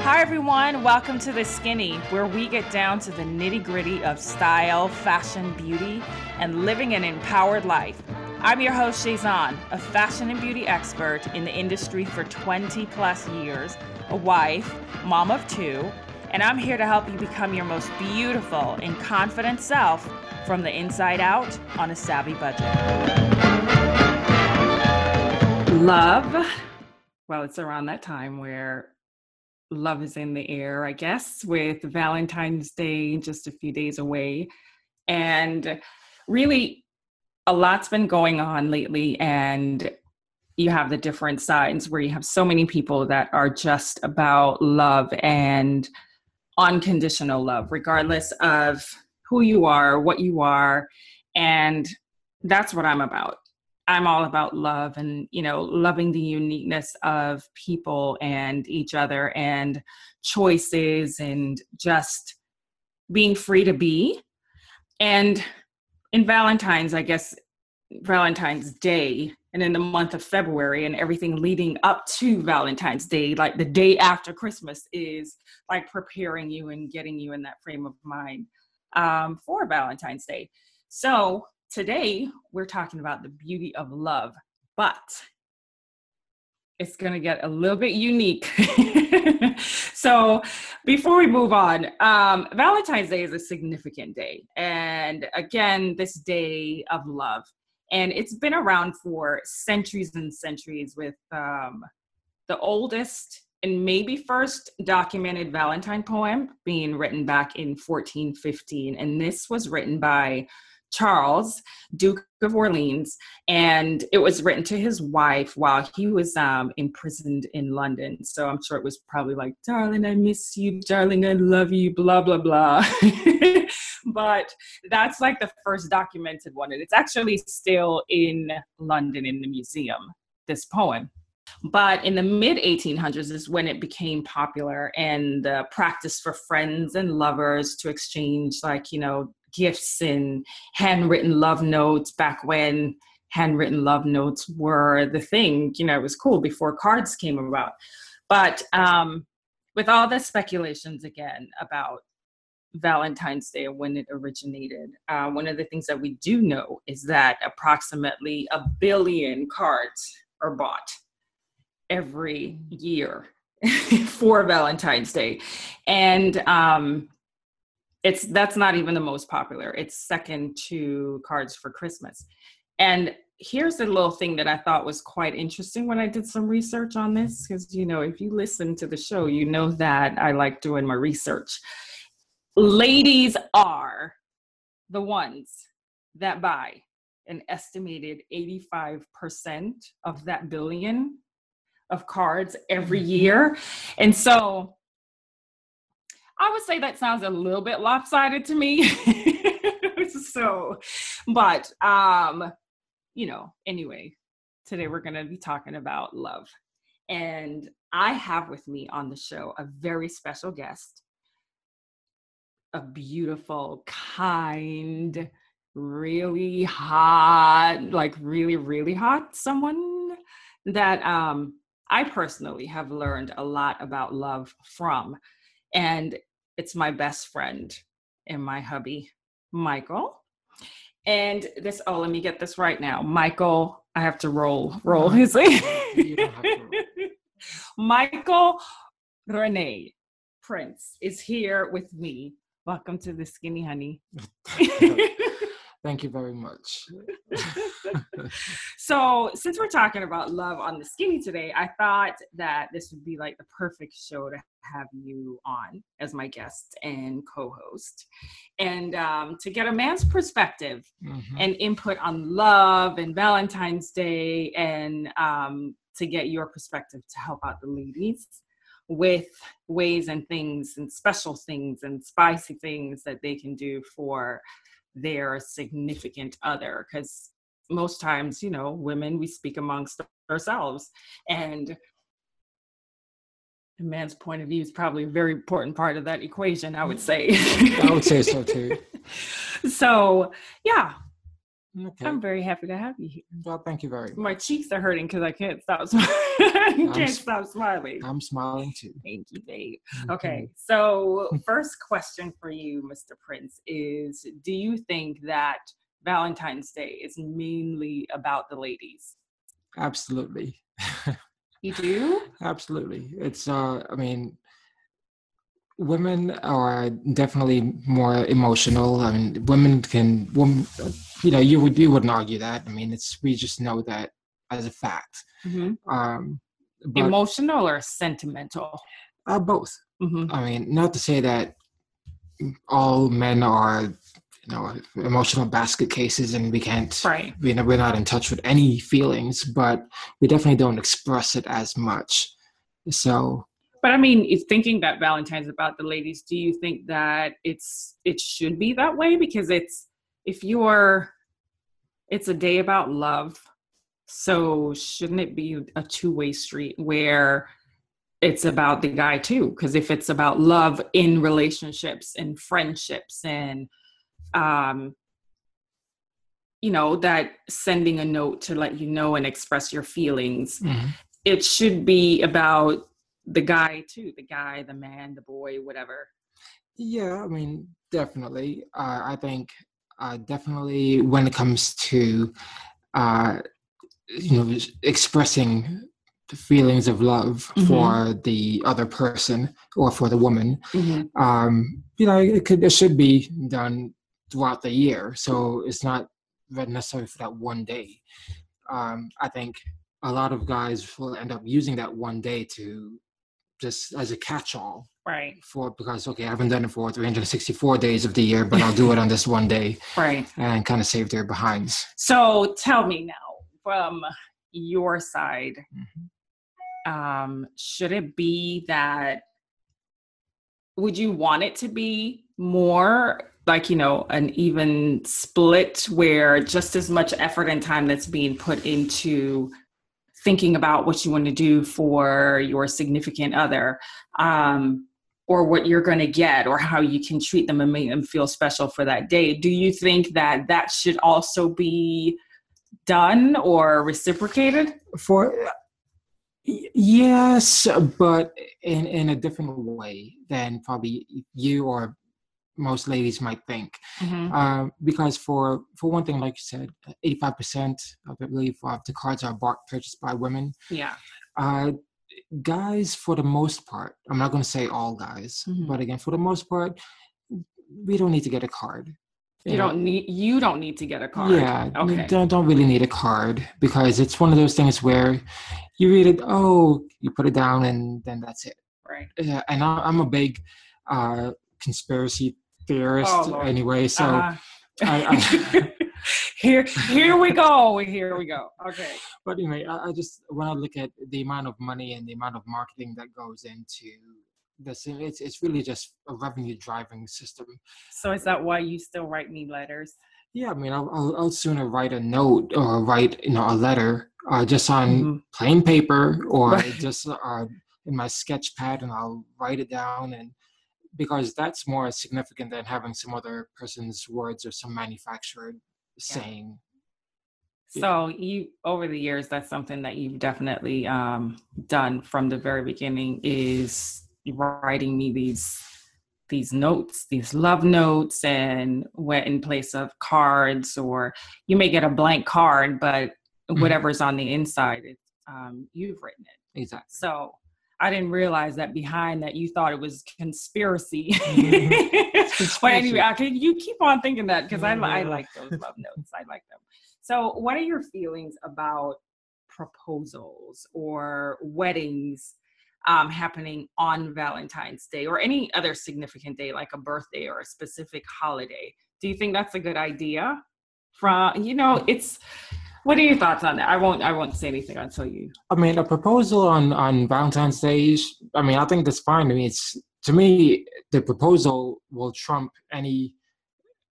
Hi, everyone. Welcome to The Skinny, where we get down to the nitty gritty of style, fashion, beauty, and living an empowered life. I'm your host, Shayzon, a fashion and beauty expert in the industry for 20 plus years, a wife, mom of two, and I'm here to help you become your most beautiful and confident self from the inside out on a savvy budget. Love. Well, it's around that time where love is in the air, I guess, with Valentine's Day just a few days away. And really, a lot's been going on lately, and you have the different sides where you have so many people that are just about love and unconditional love, regardless of who you are, what you are. And that's what I'm about. I'm all about love and, you know, loving the uniqueness of people and each other and choices and just being free to be. And in Valentine's, I guess, Valentine's Day, and in the month of February and everything leading up to Valentine's Day, like the day after Christmas, is like preparing you and getting you in that frame of mind um, for Valentine's Day. So today we're talking about the beauty of love, but it's going to get a little bit unique. so, before we move on, um, Valentine's Day is a significant day. And again, this day of love. And it's been around for centuries and centuries with um, the oldest and maybe first documented Valentine poem being written back in 1415. And this was written by Charles, Duke of Orleans, and it was written to his wife while he was um, imprisoned in London. So I'm sure it was probably like, darling, I miss you, darling, I love you, blah, blah, blah. but that's like the first documented one. And it's actually still in London in the museum, this poem. But in the mid 1800s is when it became popular and the practice for friends and lovers to exchange, like, you know, gifts and handwritten love notes back when handwritten love notes were the thing. You know, it was cool before cards came about. But um, with all the speculations again about Valentine's Day and when it originated, uh, one of the things that we do know is that approximately a billion cards are bought every year for Valentine's Day. And um, it's that's not even the most popular. It's second to cards for Christmas. And here's a little thing that I thought was quite interesting when I did some research on this because you know, if you listen to the show, you know that I like doing my research. Ladies are the ones that buy an estimated 85% of that billion of cards every mm-hmm. year. And so I would say that sounds a little bit lopsided to me. so, but um, you know, anyway, today we're going to be talking about love. And I have with me on the show a very special guest, a beautiful, kind, really hot, like really, really hot someone that um I personally have learned a lot about love from. And it's my best friend and my hubby, Michael. And this, oh, let me get this right now. Michael, I have to roll, roll his Michael Rene Prince is here with me. Welcome to the Skinny Honey. Thank you very much. so, since we're talking about love on the skinny today, I thought that this would be like the perfect show to have you on as my guest and co-host, and um, to get a man's perspective mm-hmm. and input on love and Valentine's Day, and um, to get your perspective to help out the ladies with ways and things and special things and spicy things that they can do for their significant other because most times you know women we speak amongst ourselves and a man's point of view is probably a very important part of that equation i would say i would say so too so yeah Okay. I'm very happy to have you here. Well, thank you very much. My cheeks are hurting because I can't stop smiling. can't s- stop smiling. I'm smiling too. Thank you, babe. Mhm. Okay, so first question for you, Mr. Prince, is do you think that Valentine's Day is mainly about the ladies? Absolutely. You do? Absolutely. It's uh I mean women are definitely more emotional. I mean women can women you know, you would you wouldn't argue that. I mean it's we just know that as a fact. Um but Emotional or sentimental? uh, both. hmm I mean, not to say that all men are, you know, emotional basket cases, and we can't, Right. you know, we're not in touch with any feelings, but we definitely don't express it as much. So, But I mean, if thinking that Valentine's about the ladies, do you think that it's it should be that way? Because it's if you're it's a day about love, so shouldn't it be a two-way street where it's about the guy too? Because if it's about love in relationships and friendships and um you know that sending a note to let you know and express your feelings mhm. it should be about the guy too the guy the man the boy whatever yeah, I mean, definitely. Uh, I think uh, definitely when it comes to, uh, you know, expressing the feelings of love Mhm. for the other person or for the woman, um, you know, it could it should be done throughout the year. So it's not very necessary for that one day. Um, I think a lot of guys will end up using that one day to just as a catch-all right for because okay, I haven't done it for 364 days of the year, but I'll do it on this one day right and kind of save their behinds. so tell me now from your side Mhm. um should it be that would you want it to be more like you know an even split where just as much effort and time that's being put into thinking about what you want to do for your significant other um, or what you're going to get or how you can treat them and make them feel special for that day do you think that that should also be done or reciprocated For yes, but in in a different way than probably you or most ladies might think. Mhm. Um, because for for one thing, like you said, eighty five percent of I believe of the cards are bought purchased by women. yeah Uh, guys, for the most part, I'm not going to say all guys, Mhm. but again, for the most part, we don't need to get a card. You don't need you don't need to get a card. Yeah, you okay. don't don't really need a card because it's one of those things where you read it, oh, you put it down, and then that's it. right. Yeah, and I, I'm a big uh, conspiracy theorist Oh, anyway, so Uh-huh. I- I- here here we go here we go. Okay. But anyway, I, I just when I look at the amount of money and the amount of marketing that goes into this, it's it's really just a revenue driving system. so is that why you still write me letters Yeah, I mean, I'll, I'll, I'll sooner write a note or write you know a letter uh, just on Mhm. plain paper or Right. just uh, in my sketch pad and I'll write it down and because that's more significant than having some other person's words or some manufactured saying. So you over the years, that's something that you've definitely um, done from the very beginning is writing me these these notes, these love notes, and what in place of cards, or you may get a blank card, but Mhm. whatever's on the inside, it's um, you've written it. Exactly. So I didn't realize that behind that you thought it was conspiracy. Mhm. but anyway, okay, you keep on thinking that because I, I like those love notes. I like them. So, what are your feelings about proposals or weddings um, happening on Valentine's Day or any other significant day like a birthday or a specific holiday? Do you think that's a good idea? From you know, it's what are your thoughts on that? I won't. I won't say anything until you. I mean, a proposal on on Valentine's Day. is- I mean, I think that's fine. I mean, it's to me the proposal will trump any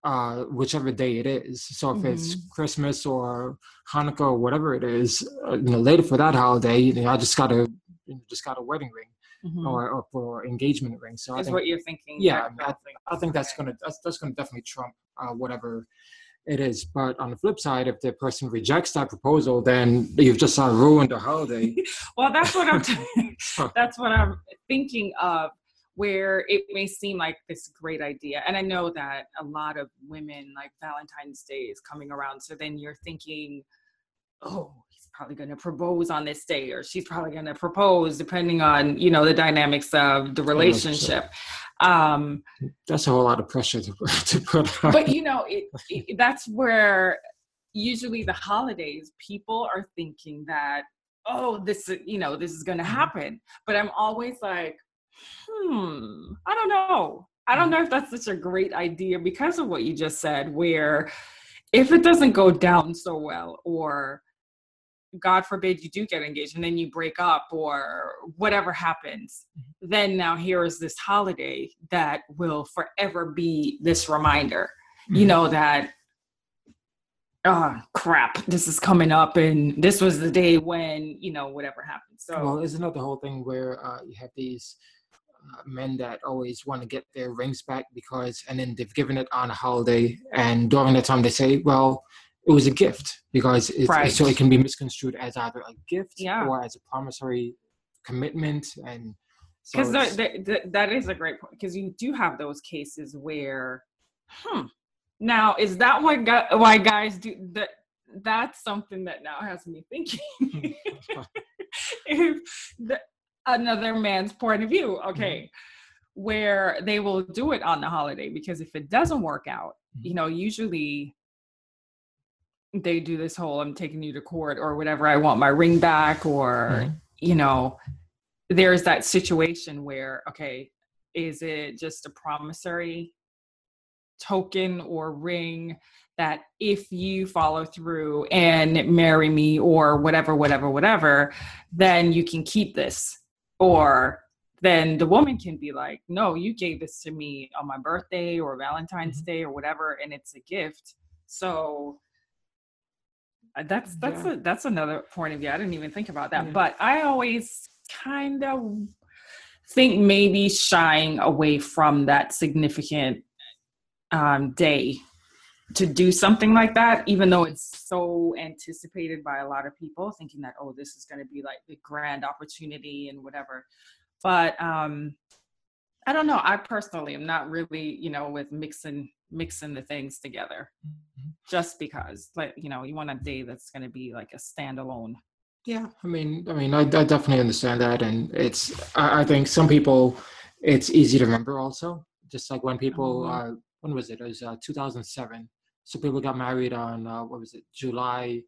uh whichever day it is. So if it's Christmas or Hanukkah or whatever it is, uh, you know, later for that holiday, you know, I just got a you know, just got a wedding ring Mhm. or, or for engagement ring. So I think what you're thinking. Yeah, thing. I think that's gonna that's that's gonna definitely trump uh, whatever it is. But on the flip side, if the person rejects that proposal, then you've just uh, ruined the holiday. well, that's what I'm. T- that's what I'm thinking of. Where it may seem like this great idea, and I know that a lot of women like Valentine's Day is coming around, so then you're thinking, oh, probably going to propose on this day, or she's probably going to propose, depending on you know the dynamics of the relationship. Um, that's a whole lot of pressure to, to put on. But you know, it, it, that's where usually the holidays people are thinking that oh this you know this is going to mm-hmm. happen but i'm always like hmm i don't know i don't mm-hmm. know if that's such a great idea because of what you just said where if it doesn't go down so well or God forbid you do get engaged and then you break up or whatever happens, mm-hmm. then now here is this holiday that will forever be this reminder, mm-hmm. you know, that, oh crap, this is coming up and this was the day when, you know, whatever happened. So, well, isn't that the whole thing where uh, you have these uh, men that always want to get their rings back because, and then they've given it on a holiday and during the time they say, well, it was a gift because it, right. so it can be misconstrued as either a gift yeah. or as a promissory commitment and because so that is a great point because you do have those cases where hmm now is that why why guys do that that's something that now has me thinking if the, another man's point of view okay mm-hmm. where they will do it on the holiday because if it doesn't work out mm-hmm. you know usually they do this whole I'm taking you to court or whatever, I want my ring back, or, mm-hmm. you know, there's that situation where, okay, is it just a promissory token or ring that if you follow through and marry me or whatever, whatever, whatever, then you can keep this? Or then the woman can be like, no, you gave this to me on my birthday or Valentine's mm-hmm. Day or whatever, and it's a gift. So that's that's yeah. a, that's another point of view. I didn't even think about that. But I always kind of think maybe shying away from that significant um, day to do something like that, even though it's so anticipated by a lot of people, thinking that oh, this is going to be like the grand opportunity and whatever. But um, I don't know. I personally am not really, you know, with mixing mixing the things together mm-hmm. just because like you know you want a day that's going to be like a standalone yeah i mean i mean i, I definitely understand that and it's I, I, think some people it's easy to remember also just like when people mm-hmm. uh when was it it was uh, 2007 so people got married on uh, what was it july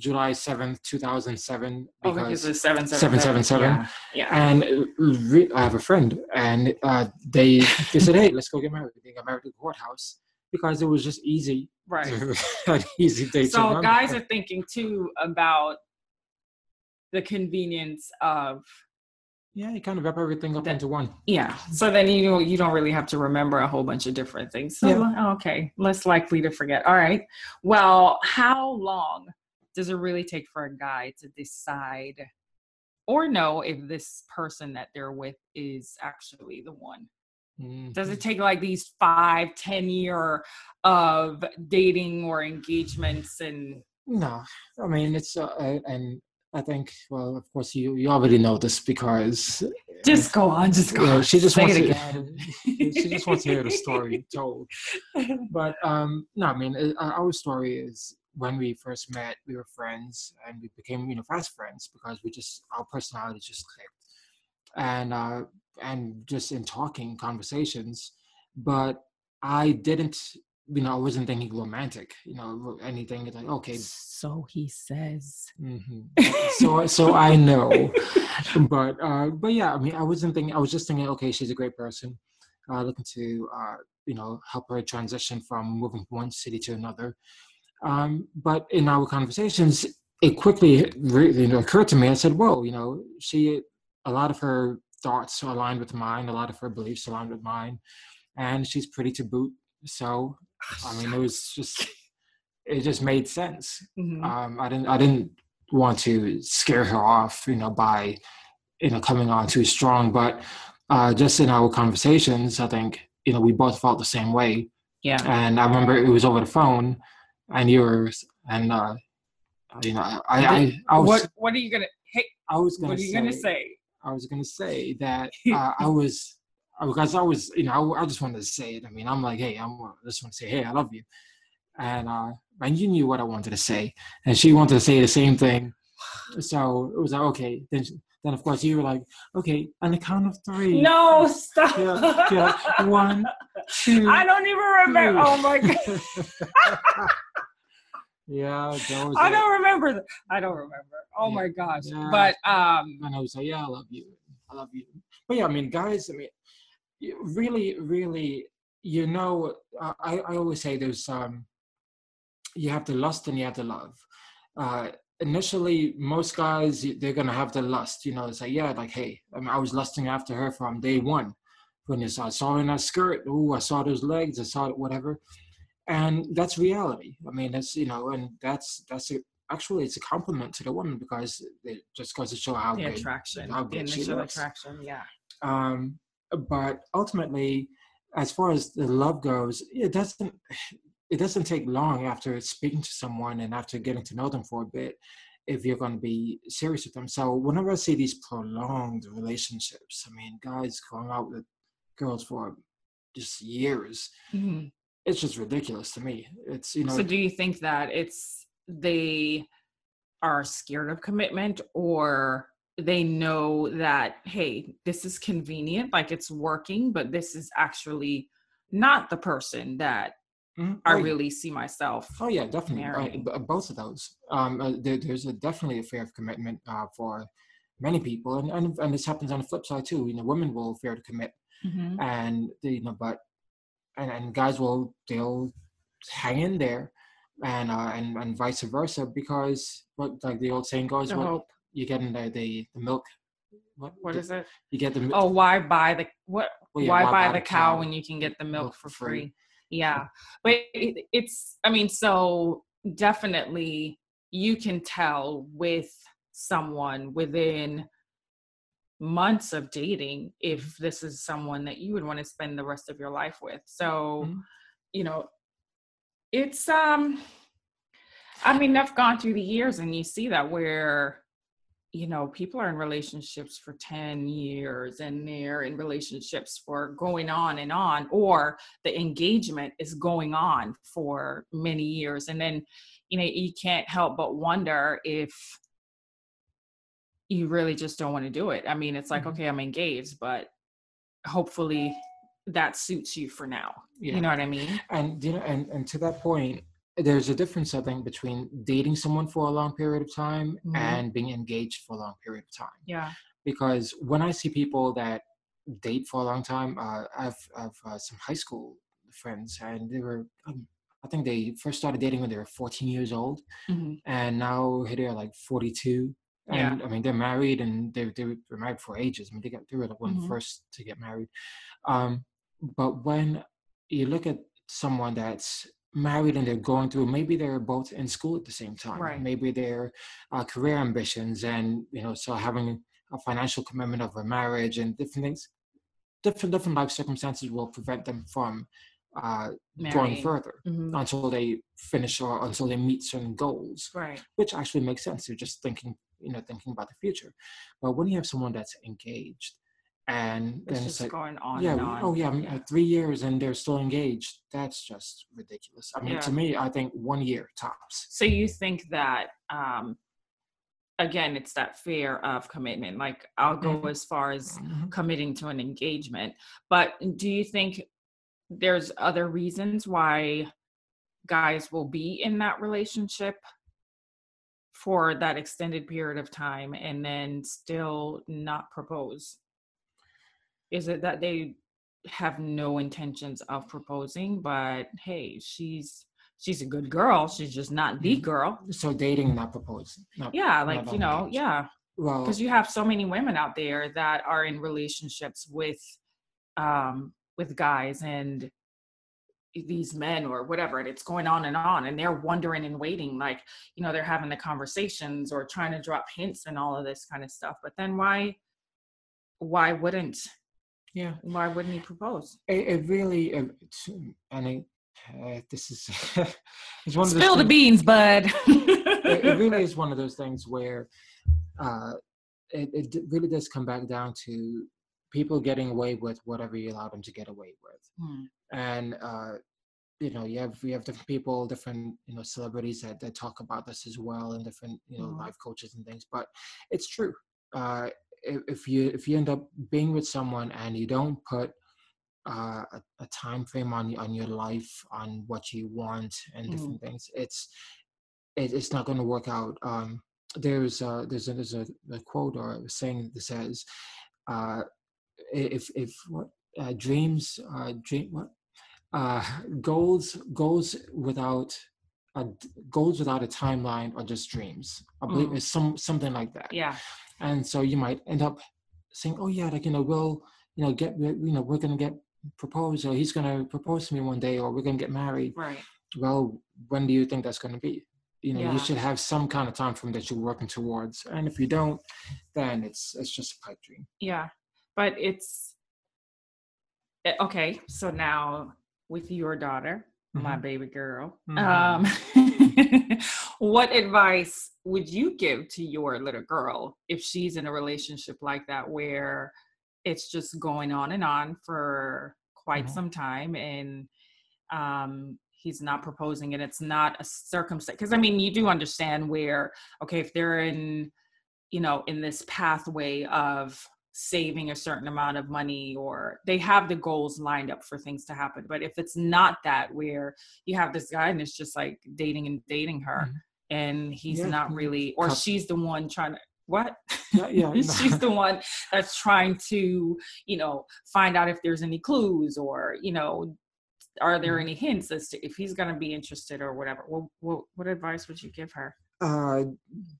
July 7th, 2007. Because oh, because it's 777. Yeah. yeah. And uh, I have a friend, and uh, they, they said, hey, let's go get married. They got married at the courthouse because it was just easy. Right. an easy day So guys are thinking too about the convenience of yeah you kind of wrap everything up into one yeah so then you you don't really have to remember a whole bunch of different things so yeah. okay less likely to forget all right well how long does it really take for a guy to decide or know if this person that they're with is actually the one? Mm-hmm. Does it mm-hmm. take like these five, ten year of dating or engagements and? No, I mean it's uh, and I think well, of course you you already know this because just go on, just go. You know, she just Say wants to, again. she just wants to hear the story told. But um, no, I mean our story is when we first met, we were friends and we became, you know, fast friends because we just, our personalities just clicked. And, uh, and just in talking conversations, but I didn't, you know, I wasn't thinking romantic, you know, anything like, okay. So he says. Mm-hmm. so, so I know, but, uh, but yeah, I mean, I wasn't thinking, I was just thinking, okay, she's a great person. Uh, looking to, uh, you know, help her transition from moving from one city to another. Um, but in our conversations, it quickly know, occurred to me. I said, "Whoa, you know, she a lot of her thoughts aligned with mine, a lot of her beliefs aligned with mine, and she's pretty to boot." So, I mean, it was just it just made sense. Mm-hmm. Um, I didn't I didn't want to scare her off, you know, by you know coming on too strong, but uh, just in our conversations, I think you know we both felt the same way. Yeah. And I remember it was over the phone and yours, and uh, you know, I, I, I was. What What are you gonna? Hey, I was gonna. what are you say, gonna say? I was gonna say that uh, I was because I was, you know, I, I, just wanted to say it. I mean, I'm like, hey, I'm I just want to say, hey, I love you, and uh, and you knew what I wanted to say, and she wanted to say the same thing. So it was like, okay, then then of course you were like, okay, on the count of three. No, stop. Yeah, yeah. One, two. I don't even remember. Oh my god. yeah, I it. don't remember. I don't remember. Oh yeah, my gosh. Yeah. But um. And I was like, yeah, I love you. I love you. But yeah, I mean, guys, I mean, really, really, you know, I, I always say there's um, you have the lust and you have the love. Uh, initially, most guys they're gonna have the lust. You know, it's like yeah, like hey, I, mean, I was lusting after her from day one. When I saw her in that skirt, oh, I saw those legs, I saw it, whatever, and that's reality. I mean, that's you know, and that's that's a, actually it's a compliment to the woman because it just goes to show how the good, attraction, how good the initial attraction, yeah. Um, but ultimately, as far as the love goes, it doesn't it doesn't take long after speaking to someone and after getting to know them for a bit if you're going to be serious with them. So whenever I see these prolonged relationships, I mean, guys going out with girls for just years, mm-hmm. It's just ridiculous to me. It's you know. So do you think that it's they are scared of commitment or they know that hey this is convenient like it's working but this is actually not the person that mm-hmm. i oh, really see myself oh yeah definitely uh, both of those um, uh, there, there's a, definitely a fear of commitment uh, for many people and, and and this happens on the flip side too you know women will fear to commit mm-hmm. and you know but and, and guys will they'll hang in there and uh, and and vice versa because what like the old saying goes, what, you get in the, the, the milk. What, what is it? You get the oh why buy the what well, yeah, why, why, buy, buy the, cow, cow, when you can get the milk, milk for free? free? Yeah, but it, it's I mean so definitely you can tell with someone within months of dating if this is someone that you would want to spend the rest of your life with. So, mm-hmm. you know, it's um I mean, I've gone through the years and you see that where you know, people are in relationships for 10 years and they're in relationships for going on and on, or the engagement is going on for many years. And then, you know, you can't help but wonder if you really just don't want to do it. I mean, it's like, mm-hmm. okay, I'm engaged, but hopefully that suits you for now. Yeah. You know what I mean? And you know, and, and to that point, there's a difference i think between dating someone for a long period of time mm-hmm. and being engaged for a long period of time yeah because when i see people that date for a long time uh, i've, I've uh, some high school friends and they were um, i think they first started dating when they were 14 years old mm-hmm. and now here they're like 42 and yeah. I mean they're married and they they were married for ages. I mean they got they were the one mm-hmm. first to get married. Um, but when you look at someone that's married and they're going through maybe they're both in school at the same time right. maybe their uh, career ambitions and you know so having a financial commitment of a marriage and different things different different life circumstances will prevent them from uh, going further mm-hmm. until they finish or until they meet certain goals right which actually makes sense you're just thinking you know thinking about the future but when you have someone that's engaged and it's then it's like going on yeah on. oh yeah, yeah, three years and they're still engaged that's just ridiculous i mean yeah. to me i think one year tops so you think that um again it's that fear of commitment like i'll go mm-hmm. as far as mm-hmm. committing to an engagement but do you think there's other reasons why guys will be in that relationship for that extended period of time and then still not propose? Is it that they have no intentions of proposing but hey she's she's a good girl she's just not the mm-hmm. girl. So dating and not proposing not, yeah like you know yeah. Well because you have so many women out there that are in relationships with um with guys and these men or whatever and it's going on and on and they're wondering and waiting like you know they're having the conversations or trying to drop hints and all of this kind of stuff but then why why wouldn't yeah. Why wouldn't he propose? It, it really, it, and it, uh, this is it's one spill of the beans, bud. it, it, really is one of those things where uh, it, it really does come back down to people getting away with whatever you allow them to get away with, mm. and uh, you know you have you have different people, different you know celebrities that, that talk about this as well, and different you know mm. life coaches and things. But it's true. Uh, if, if you if you end up being with someone and you don't put uh, a, a, time frame on on your life on what you want and mm. different things it's it, it's not going to work out um, there's a, there's a, there's a, a quote or a saying that says uh, if if what uh, dreams uh, dream what uh, goals goals without a, goals without a timeline are just dreams. I believe mm. it's some something like that. Yeah. And so you might end up saying, "Oh yeah, like you know, we'll you know get you know we're gonna get proposed, or he's gonna propose to me one day, or we're gonna get married." Right. Well, when do you think that's gonna be? You know, yeah. you should have some kind of time frame that you're working towards, and if you don't, then it's it's just a pipe dream. Yeah, but it's eh, okay. So now with your daughter, mm-hmm. my baby girl, mm-hmm. um, what advice would you give to your little girl if she's in a relationship like that where it's just going on and on for quite mm-hmm. some time and um, he's not proposing and it's not a circumstance because i mean you do understand where okay if they're in you know in this pathway of saving a certain amount of money or they have the goals lined up for things to happen but if it's not that where you have this guy and it's just like dating and dating her mm-hmm. and he's yeah. not really or she's the one trying to what yeah, yeah she's the one that's trying to you know find out if there's any clues or you know are there mm-hmm. any hints as to if he's going to be interested or whatever well, what, what advice would you give her uh,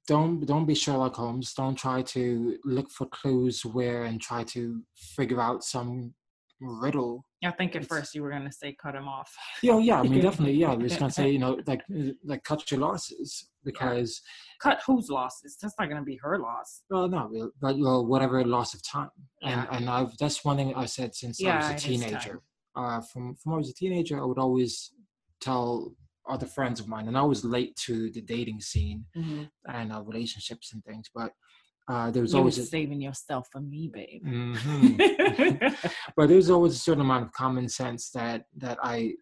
don't don't be Sherlock Holmes. Don't try to look for clues where and try to figure out some riddle. I think at it's, first you were gonna say cut him off. Yeah, yeah. I mean, definitely. Yeah, I was gonna say you know like like cut your losses because yeah. cut whose losses? That's not gonna be her loss. Well, no, but well, whatever loss of time. Yeah. And and I've that's one thing I said since yeah, I was a teenager. Uh, from from when I was a teenager, I would always tell other friends of mine, and I was late to the dating scene mm-hmm. and uh, relationships and things. But uh, there was you always a, saving yourself for me, babe. Mm-hmm. but there was always a certain amount of common sense that that I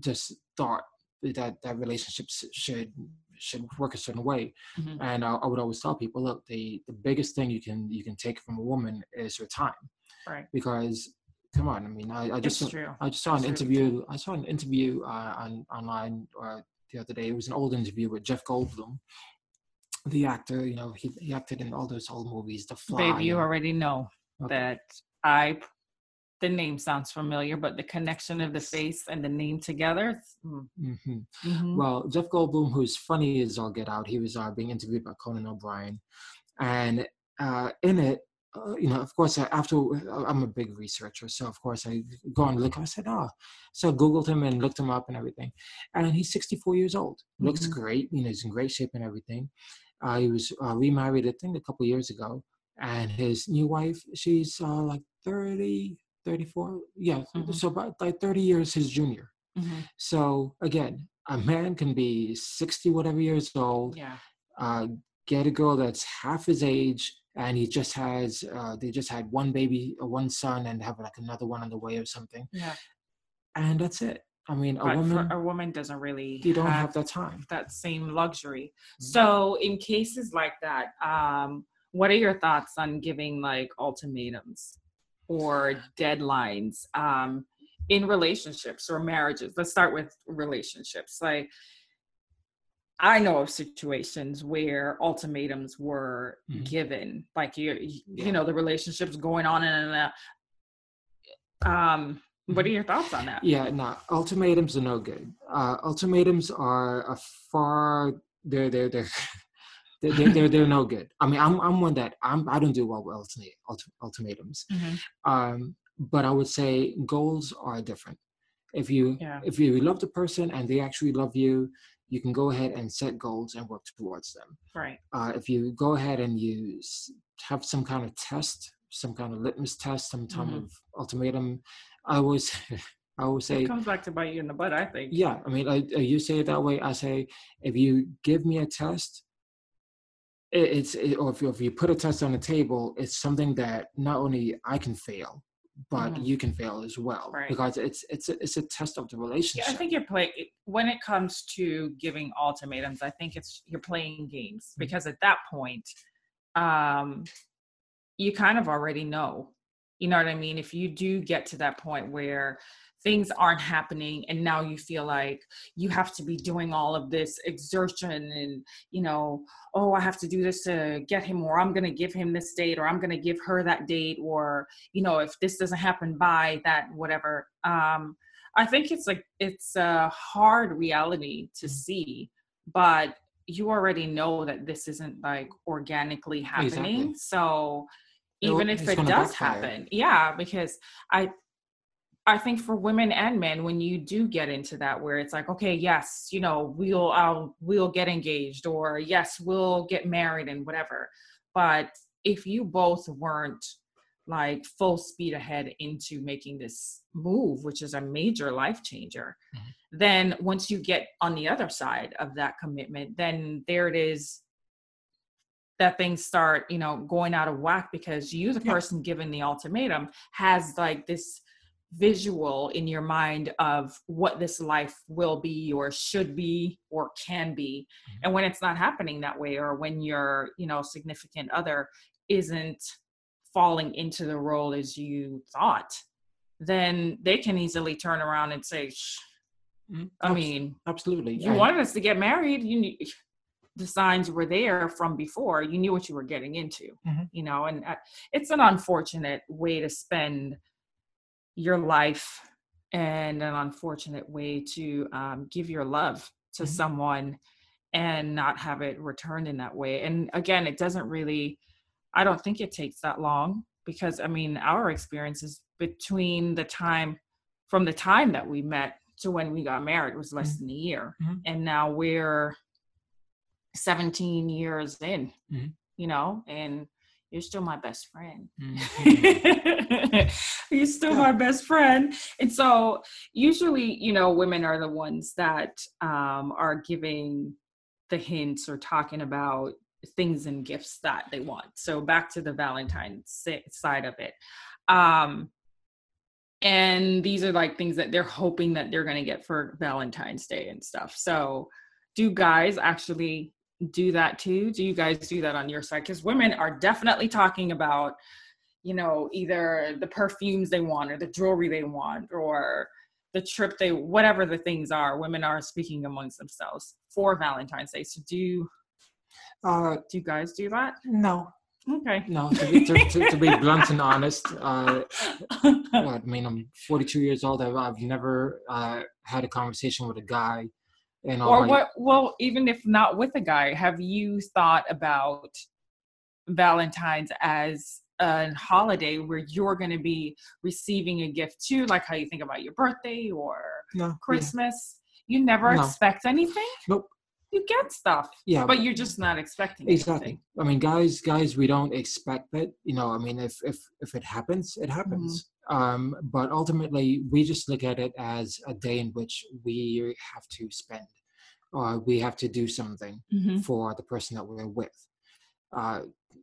just thought that that relationships should should work a certain way. Mm-hmm. And I, I would always tell people, look, the the biggest thing you can you can take from a woman is her time, right? Because come on. I mean, I, I just saw, I just saw an interview. I saw an interview uh, on online uh, the other day. It was an old interview with Jeff Goldblum, the actor. You know, he, he acted in all those old movies. The Fly. Babe, you already know okay. that I. The name sounds familiar, but the connection of the face and the name together. Mm. Mm-hmm. Mm-hmm. Well, Jeff Goldblum, who's funny as all get out, he was uh, being interviewed by Conan O'Brien, and uh, in it, uh, you know, of course, after uh, I'm a big researcher, so of course I go and look. I said, oh, so I googled him and looked him up and everything, and he's 64 years old. Mm-hmm. Looks great. You know, he's in great shape and everything. Uh, he was uh, remarried, I think, a couple years ago, and his new wife, she's uh, like 30, 34. Yeah, mm-hmm. so about like 30 years his junior. Mm-hmm. So again, a man can be 60 whatever years old. Yeah. Uh, get a girl that's half his age and he just has uh, they just had one baby uh, one son and have like another one on the way or something. Yeah. And that's it. I mean a but woman a woman doesn't really you don't have, have that time. that same luxury. Mm-hmm. so in cases like that um what are your thoughts on giving like ultimatums or deadlines um in relationships or marriages? Let's start with relationships. Like I know of situations where ultimatums were mm-hmm. given, like you, you know, the relationships going on and uh, um. What are mm-hmm. your thoughts on that? Yeah, no, ultimatums are no good. Uh, ultimatums are a far they're they're they're. They're, they're, they're, they're, no good. I mean, I'm, I'm one that I'm, I don't do well with ultimatums. Mm-hmm. Um, but I would say goals are different. If you, yeah. if you love the person and they actually love you, you can go ahead and set goals and work towards them. Right. Uh, if you go ahead and you have some kind of test, some kind of litmus test, some kind mm-hmm. of ultimatum, I always, I always say it comes back to bite you in the butt. I think. Yeah, I mean, I, you say it that way. I say if you give me a test, it, it's it, or if you, if you put a test on the table, it's something that not only I can fail, but mm-hmm. you can fail as well right. because it's it's a, it's a test of the relationship. Yeah, I think you're playing when it comes to giving ultimatums. I think it's you're playing games mm-hmm. because at that point, um, you kind of already know. You know what I mean? If you do get to that point where things aren't happening and now you feel like you have to be doing all of this exertion and you know oh i have to do this to get him or i'm going to give him this date or i'm going to give her that date or you know if this doesn't happen by that whatever um i think it's like it's a hard reality to mm-hmm. see but you already know that this isn't like organically happening exactly. so even if it does backfire. happen yeah because i I think for women and men, when you do get into that, where it's like, okay, yes, you know, we'll I'll we'll get engaged, or yes, we'll get married and whatever. But if you both weren't like full speed ahead into making this move, which is a major life changer, mm-hmm. then once you get on the other side of that commitment, then there it is that things start, you know, going out of whack because you, the yeah. person given the ultimatum, has like this visual in your mind of what this life will be or should be or can be mm-hmm. and when it's not happening that way or when your you know significant other isn't falling into the role as you thought then they can easily turn around and say mm-hmm. i mean absolutely you wanted us to get married you knew the signs were there from before you knew what you were getting into mm-hmm. you know and uh, it's an unfortunate way to spend your life and an unfortunate way to um, give your love to mm-hmm. someone and not have it returned in that way. And again, it doesn't really, I don't think it takes that long because I mean, our experiences between the time, from the time that we met to when we got married was less mm-hmm. than a year. Mm-hmm. And now we're 17 years in, mm-hmm. you know, and you're still my best friend. Mm-hmm. you're still yeah. my best friend. And so usually, you know, women are the ones that um, are giving the hints or talking about things and gifts that they want. So back to the Valentine's side of it. Um, and these are like things that they're hoping that they're going to get for Valentine's Day and stuff. So do guys actually do that too? Do you guys do that on your side? Because women are definitely talking about, you know, either the perfumes they want or the jewelry they want or the trip they whatever the things are. Women are speaking amongst themselves for Valentine's Day. So do uh, do you guys do that? No. Okay. No, to be, to, to, to be blunt and honest, uh, I mean, I'm 42 years old. I've, I've never uh, had a conversation with a guy and or what well even if not with a guy have you thought about valentine's as a holiday where you're going to be receiving a gift too like how you think about your birthday or no, christmas yeah. you never no. expect anything nope you get stuff yeah but you're just not expecting exactly anything. i mean guys guys we don't expect it you know i mean if if if it happens it happens mm-hmm. um but ultimately we just look at it as a day in which we have to spend or we have to do something mm-hmm. for the person that we're with. Uh,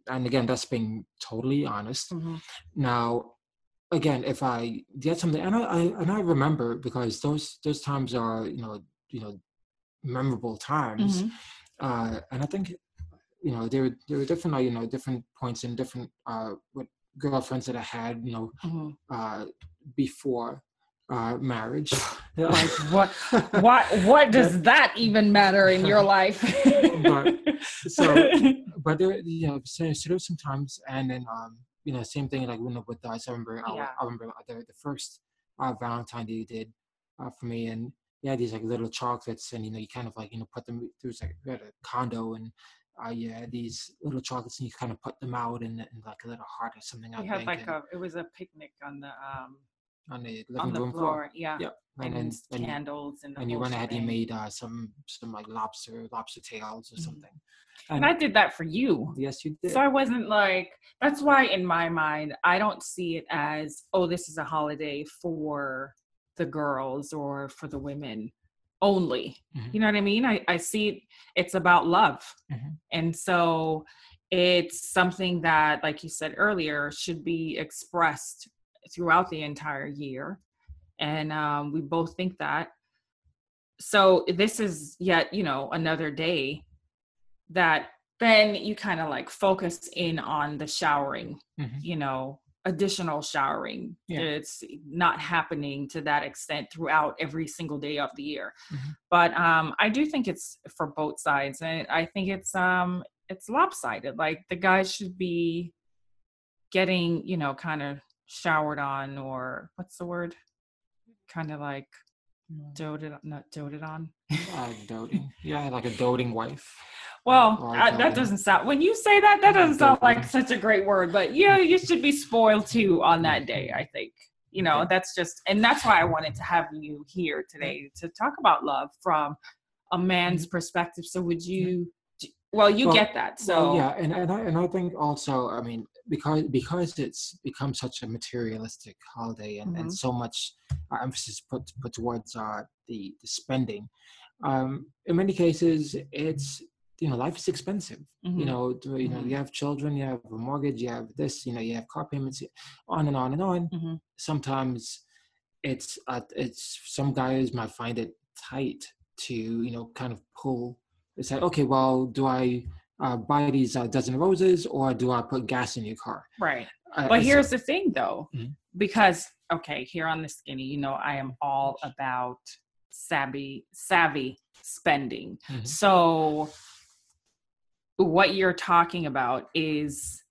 and again, that's being totally honest. Mm-hmm. Now, again, if I get something, and I, I, and I remember because those those times are you know you know memorable times, mm-hmm. uh, and I think you know there were there were different you know different points and different uh, with girlfriends that I had you know mm-hmm. uh, before uh, marriage. like what? what? What does that even matter in your life? but so, but there, you know, so, so there sometimes, and then um, you know, same thing like when with us. I remember, yeah. I, I remember the, the first uh, Valentine that you did uh, for me, and yeah, these like little chocolates, and you know, you kind of like you know put them. through like we had a condo, and uh, yeah, these little chocolates, and you kind of put them out in, in like a little heart or something. We I had think, like a. It was a picnic on the um on the living on the room floor. floor. Yeah. Yep. And, and then candles and, and you went ahead and made uh, some some like lobster lobster tails or mm-hmm. something. And, and I did that for you. Yes, you did. So I wasn't like that's why in my mind I don't see it as oh this is a holiday for the girls or for the women only. Mhm. You know what I mean? I, I see it's about love. Mhm. And so it's something that, like you said earlier, should be expressed throughout the entire year. And um, we both think that. So this is yet, you know, another day that then you kind of like focus in on the showering, Mhm. you know, additional showering. Yeah. It's not happening to that extent throughout every single day of the year. Mhm. But um I do think it's for both sides and I think it's um it's lopsided. Like the guys should be getting, you know, kind of showered on or what's the word? Kind of like doted not doted on. Uh, doting. Yeah, like a doting wife. Well, I, that doesn't sound when you say that that doesn't sound like such a great word, but yeah, you should be spoiled too on that day, I think. You know, that's just and that's why I wanted to have you here today to talk about love from a man's perspective. So would you well, you Well- get that. So Well, yeah, and, and I and I think also, I mean, because because it's become such a materialistic holiday and, Mhm. and so much uh, emphasis put put towards uh, the the spending. Um, in many cases, it's you know life is expensive. You mhm, know, do- you know, Mhm. you have children, you have a mortgage, you have this, you know, you have car payments, on and on and on. mhm, Sometimes it's uh, it's some guys might find it tight to you know kind of pull. It's like okay, well, do I uh, buy these uh, dozen roses or do I put gas in your car? right. Uh, But here's the thing though, Mhm. because okay, here on the skinny, you know, I am all about savvy savvy spending. Mhm. So what you're talking about is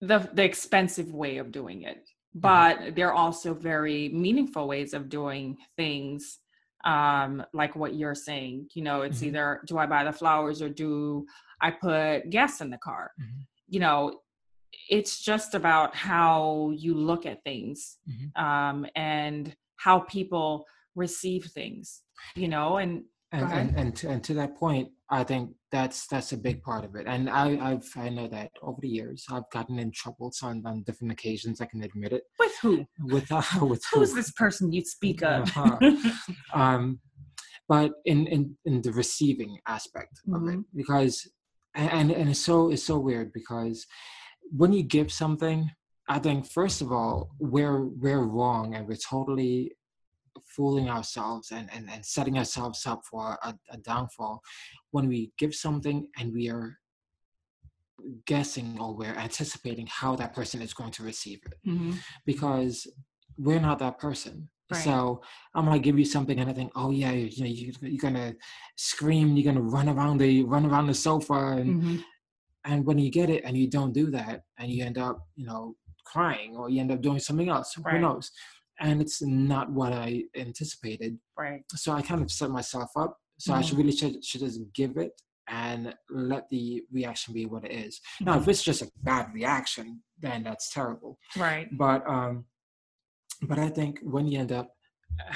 the the expensive way of doing it. But there are also very meaningful ways of doing things um like what you're saying you know it's Mhm. either do i buy the flowers or do i put gas in the car Mhm. you know it's just about how you look at things Mhm. um and how people receive things you know and and, and and to, and to that point, I think that's that's a big part of it. And I I've I know that over the years I've gotten in trouble on, on different occasions. I can admit it with who with uh, with who's this person you speak of Uh-huh. um, but in, in in the receiving aspect of it, Mhm. because and and it's so it's so weird because when you give something, I think first of all we're we're wrong and we're totally fooling ourselves and and, and setting ourselves up for a, a downfall when we give something and we are guessing or we're anticipating how that person is going to receive it Mhm. because we're not that person. Right. So I'm gonna give you something, and I think, oh yeah, you know, you, you're gonna scream, you're gonna run around the run around the sofa, and Mhm. and when you get it and you don't do that, and you end up, you know, crying or you end up doing something else. Right. Who knows? And it's not what I anticipated. right So I kind of set myself up. So I Mhm. should really should, should just give it and let the reaction be what it is. Now, Mhm. if it's just a bad reaction, then that's terrible right but um but i think when you end up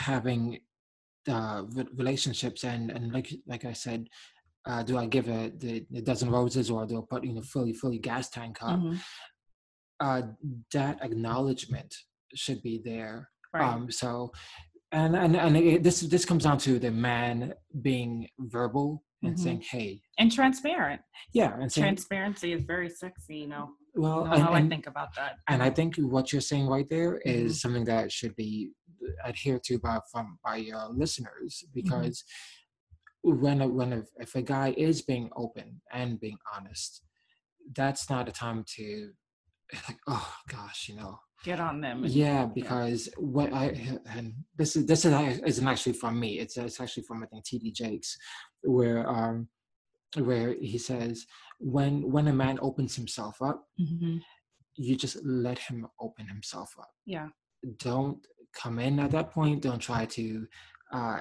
having uh relationships and and like like i said uh do i give a the, the dozen roses or do i put you know fully fully gas tank up Mhm. uh that acknowledgement should be there right um so and and and it, this this comes down to the man being verbal and Mhm. saying hey and transparent yeah and saying transparency is very sexy you know well You know and, how i think about that and I think what you're saying right there is Mhm. something that should be adhered to by from by your listeners Mm-hmm. because when a, when a, if a guy is being open and being honest, that's not a time to like oh gosh you know get on them and- yeah because what I and this is this is isn't actually from me it's it's actually from I think TD Jakes where um where he says when when a man opens himself up Mhm. you just let him open himself up. yeah Don't come in at that point. Don't try to uh,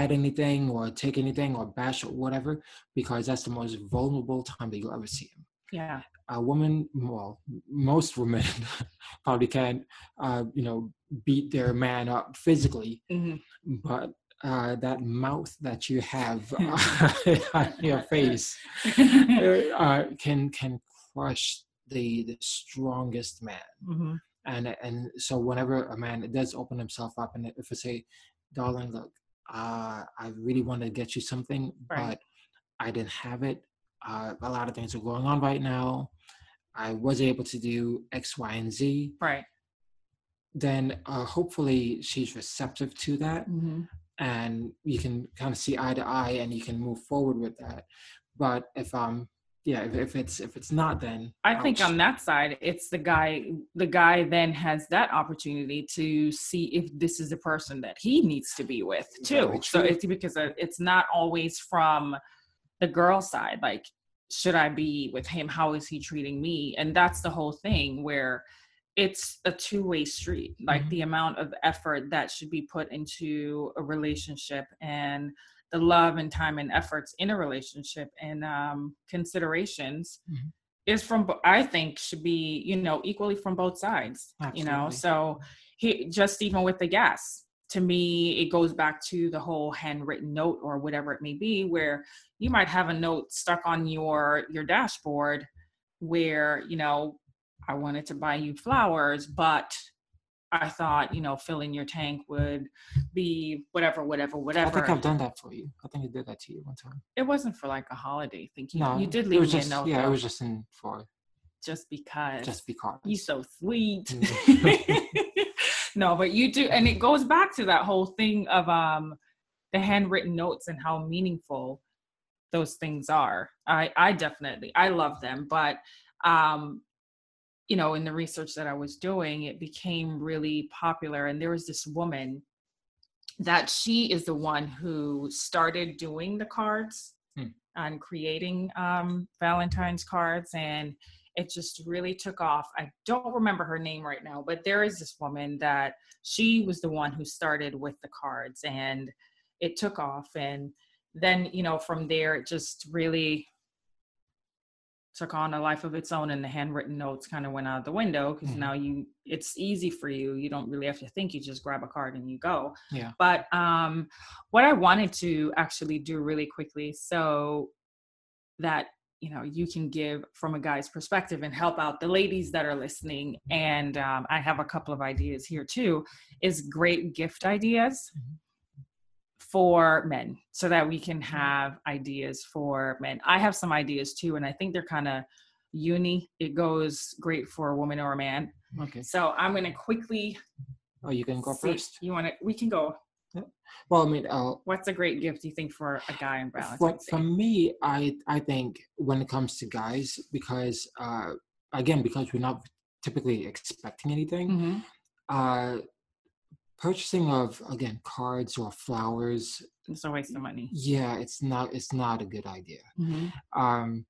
add anything or take anything or bash or whatever, because that's the most vulnerable time that you'll ever see him. yeah A woman, well, most women probably can't, uh, you know, beat their man up physically, Mhm. but uh, that mouth that you have on your face uh, can can crush the the strongest man Mhm. and and so whenever a man does open himself up and if I say darling look uh i really want to get you something right. but i didn't have it uh, a lot of things are going on right now i was able to do x y and z right then uh, hopefully she's receptive to that mm-hmm. and you can kind of see eye to eye and you can move forward with that but if um yeah if, if it's if it's not then i ouch. think on that side it's the guy the guy then has that opportunity to see if this is the person that he needs to be with too so it's because it's not always from the girl side like should i be with him how is he treating me and that's the whole thing where it's a two-way street like mm-hmm. the amount of effort that should be put into a relationship and the love and time and efforts in a relationship and um, considerations mm-hmm. is from i think should be you know equally from both sides Absolutely. you know so he just even with the gas to me it goes back to the whole handwritten note or whatever it may be where you might have a note stuck on your your dashboard where you know i wanted to buy you flowers but I thought, you know, filling your tank would be whatever, whatever, whatever. I think I've done that for you. I think I did that to you one time. It wasn't for like a holiday thing. You, no, you did leave me just, a note. Yeah, though. it was just in for. Just because. Just because. You so sweet. Mm. no, but you do, and it goes back to that whole thing of um the handwritten notes and how meaningful those things are. I I definitely I love them, but um you know, in the research that I was doing, it became really popular. And there was this woman that she is the one who started doing the cards hmm. and creating um, Valentine's cards. And it just really took off. I don't remember her name right now, but there is this woman that she was the one who started with the cards and it took off. And then, you know, from there, it just really took on a life of its own and the handwritten notes kind of went out the window because mm-hmm. now you it's easy for you you don't really have to think you just grab a card and you go yeah but um what i wanted to actually do really quickly so that you know you can give from a guy's perspective and help out the ladies that are listening and um, i have a couple of ideas here too is great gift ideas for men so that we can mm-hmm. have ideas for men. I have some ideas too, and I think they're kind of uni. It goes great for a woman or a man. Okay. So I'm going to quickly. Oh, you can go see. first. You want to? We can go. Well, I mean, uh, what's a great gift you think for a guy in Valentine's for, for me, I I think when it comes to guys, because uh, again, because we're not typically expecting anything, mm-hmm. uh, purchasing of again cards or flowers it's a waste of money yeah it's not it's not a good idea mm-hmm. um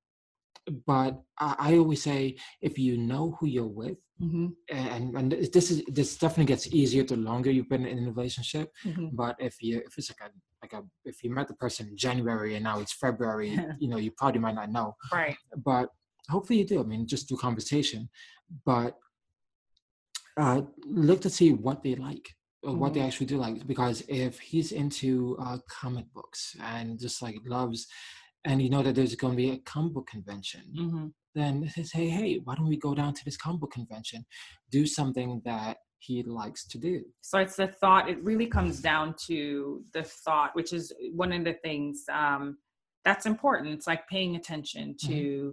but I, I, always say if you know who you're with mm-hmm. and and this is this definitely gets easier the longer you've been in a relationship mm-hmm. but if you if it's like a like a if you met the person in january and now it's february you know you probably might not know right but hopefully you do i mean just through conversation but uh, look to see what they like mm-hmm. what they mm-hmm. actually do like because if he's into uh, comic books and just like loves and you know that there's going to be a comic book convention mm-hmm. then say hey why don't we go down to this comic book convention do something that he likes to do? So it's the thought it really comes down to the thought which is one of the things um, that's important. It's like paying attention to mm-hmm.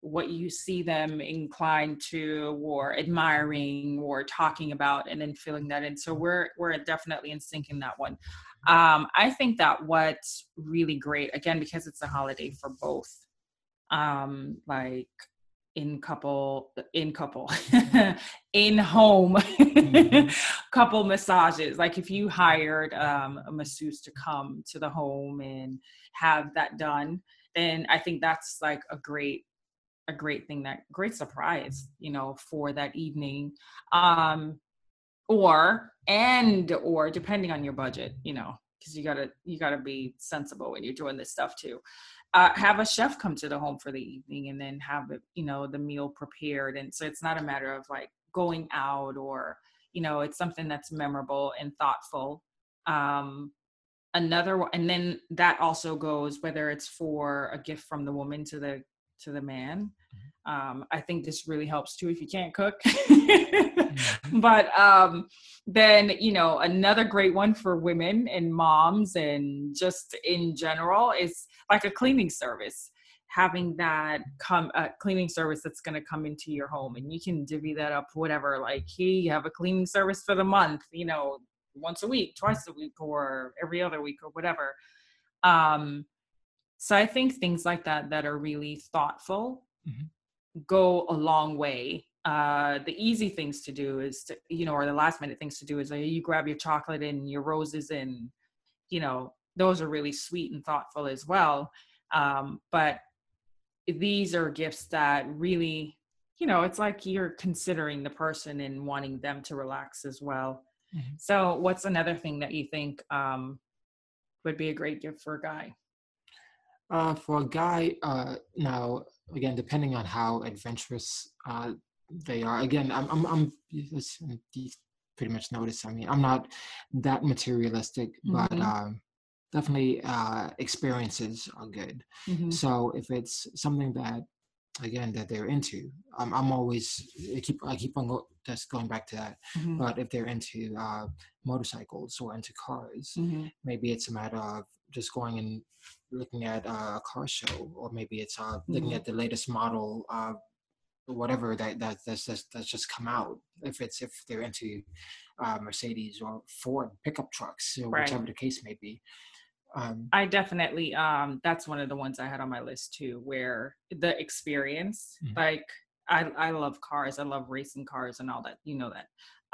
what you see them inclined to or admiring or talking about and then filling that in. So we're we're definitely in sync in that one um i think that what's really great again because it's a holiday for both um like in couple in couple in home mm-hmm. couple massages like if you hired um, a masseuse to come to the home and have that done then i think that's like a great a great thing that great surprise you know for that evening um or and or depending on your budget you know because you gotta you gotta be sensible when you're doing this stuff too. Uh, have a chef come to the home for the evening and then have it you know the meal prepared. And so it's not a matter of like going out or you know it's something that's memorable and thoughtful. Um another and then that also goes whether it's for a gift from the woman to the to the man. Um, I think this really helps too if you can't cook. mm-hmm. But um, then, you know, another great one for women and moms and just in general is like a cleaning service. Having that come a cleaning service that's going to come into your home and you can divvy that up, whatever. Like, hey, you have a cleaning service for the month, you know, once a week, twice a week, or every other week, or whatever. Um, so I think things like that that are really thoughtful mm-hmm. go a long way. Uh, the easy things to do is to, you know, or the last minute things to do is like you grab your chocolate and your roses and, you know, those are really sweet and thoughtful as well. Um, but these are gifts that really, you know, it's like you're considering the person and wanting them to relax as well. Mm-hmm. So, what's another thing that you think um, would be a great gift for a guy? Uh, for a guy, uh, now again, depending on how adventurous uh, they are, again, I'm, I'm, I'm pretty much notice. I mean, I'm not that materialistic, mm-hmm. but um, definitely uh, experiences are good. Mm-hmm. So if it's something that again that they're into, I'm, I'm always I keep I keep on go, just going back to that. Mm-hmm. But if they're into uh, motorcycles or into cars, mm-hmm. maybe it's a matter of just going and looking at uh, a car show, or maybe it's uh, looking mm-hmm. at the latest model, uh, whatever that, that that's, that's that's just come out. If it's if they're into uh, Mercedes or Ford pickup trucks, or right. whichever the case may be. Um, I definitely um, that's one of the ones I had on my list too, where the experience, mm-hmm. like I I love cars, I love racing cars and all that, you know that.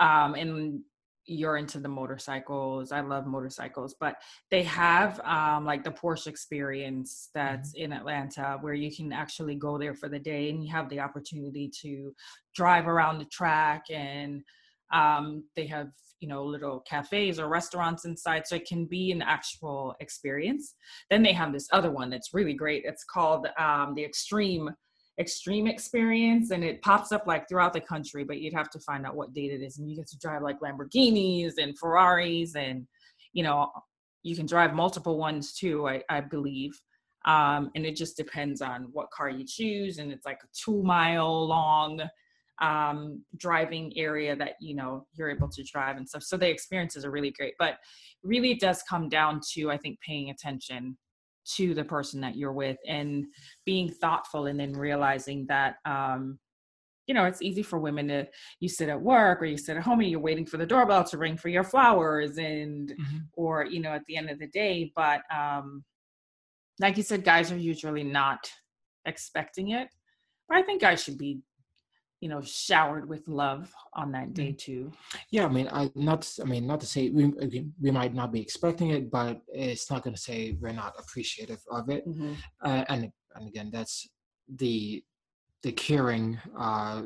Um, and you're into the motorcycles. I love motorcycles, but they have um, like the Porsche experience that's mm-hmm. in Atlanta where you can actually go there for the day and you have the opportunity to drive around the track and um, they have you know little cafes or restaurants inside so it can be an actual experience then they have this other one that's really great it's called um, the extreme extreme experience and it pops up like throughout the country but you'd have to find out what date it is and you get to drive like lamborghinis and ferraris and you know you can drive multiple ones too i, I believe. Um, and it just depends on what car you choose and it's like a two mile long um, driving area that you know you're able to drive and stuff. So the experiences are really great but really does come down to i think paying attention to the person that you're with and being thoughtful and then realizing that um, you know it's easy for women to you sit at work or you sit at home and you're waiting for the doorbell to ring for your flowers and mm-hmm. or you know at the end of the day but um like you said guys are usually not expecting it but i think guys should be you know showered with love on that day mm. too yeah i mean i not i mean not to say we we might not be expecting it but it's not going to say we're not appreciative of it mm-hmm. uh, and and again that's the the caring uh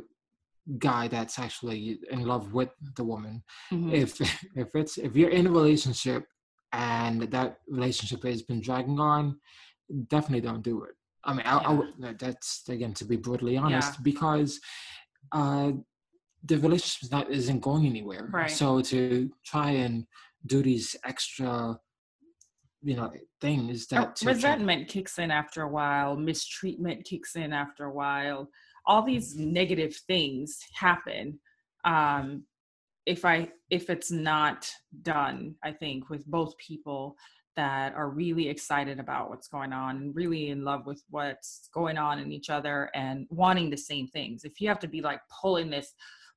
guy that's actually in love with the woman mm-hmm. if if it's if you're in a relationship and that relationship has been dragging on definitely don't do it I mean, I, yeah. I, that's again to be brutally honest, yeah. because uh, the relationship is not isn't going anywhere. Right. So to try and do these extra, you know, things that oh, resentment try- kicks in after a while, mistreatment kicks in after a while. All these negative things happen um, if I if it's not done. I think with both people that are really excited about what's going on and really in love with what's going on in each other and wanting the same things. If you have to be like pulling this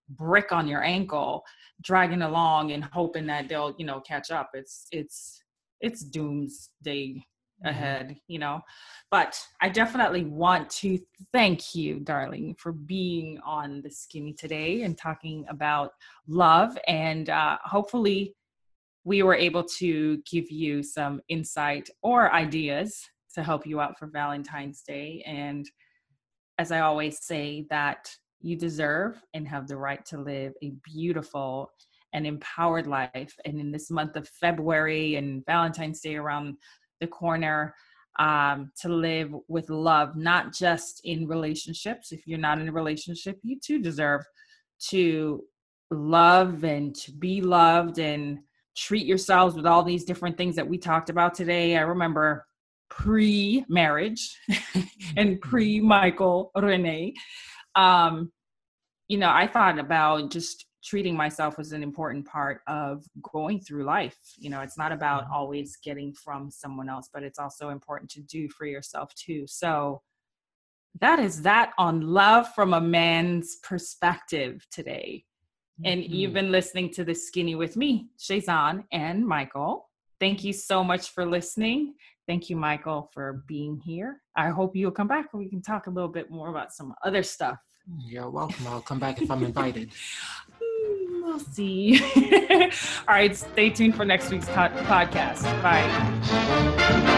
brick on your ankle, dragging along and hoping that they'll, you know, catch up, it's it's it's doomsday mm-hmm. ahead, you know. But I definitely want to thank you, darling, for being on the skinny today and talking about love and uh hopefully we were able to give you some insight or ideas to help you out for Valentine's Day. And as I always say, that you deserve and have the right to live a beautiful and empowered life. And in this month of February and Valentine's Day around the corner, um, to live with love, not just in relationships. If you're not in a relationship, you too deserve to love and to be loved and treat yourselves with all these different things that we talked about today. I remember pre marriage and pre Michael Renee, um, you know, I thought about just treating myself as an important part of going through life. You know, it's not about mm-hmm. always getting from someone else, but it's also important to do for yourself too. So that is that on love from a man's perspective today. And mm-hmm. you've been listening to the skinny with me, Shayzon and Michael. Thank you so much for listening. Thank you, Michael, for being here. I hope you'll come back and we can talk a little bit more about some other stuff. You're welcome. I'll come back if I'm invited. we'll see. All right, stay tuned for next week's podcast. Bye.